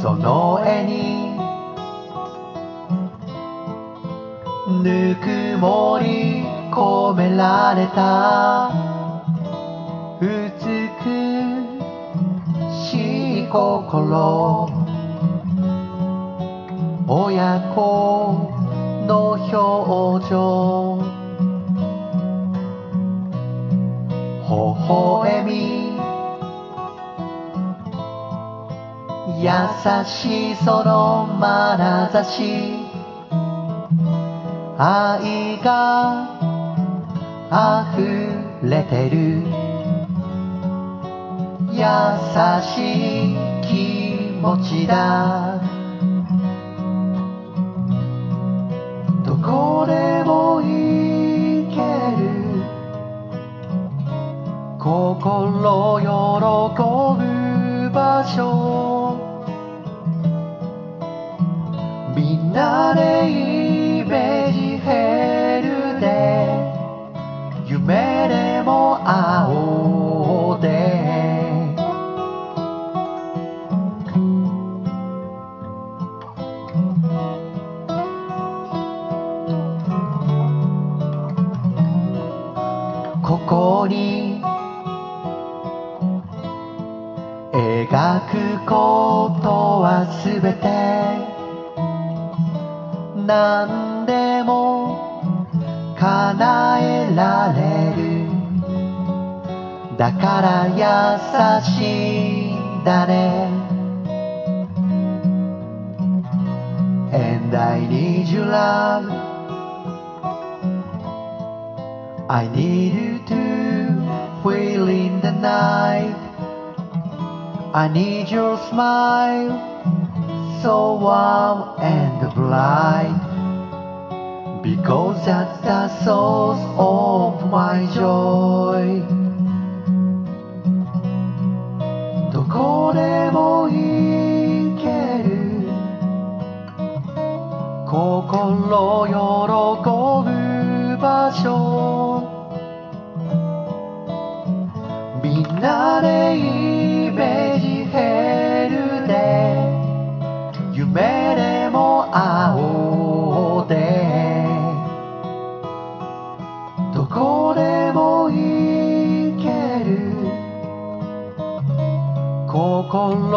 その絵に。ぬくもり込められた。美しい心。親子の表情。優しいその眼差し。愛が溢れてる。優しい気持ちだ。どこでも行ける。心喜ぶ場所。みんなでイメージヘルで夢でも会おうで。ここに描くことはすべて。何でも叶えられるだから優しいんだね And I need you love I need you to feel in the night I need your smile so warm and bright because that's the source of my joy どこでも行ける心喜ぶ場所みんなで行 con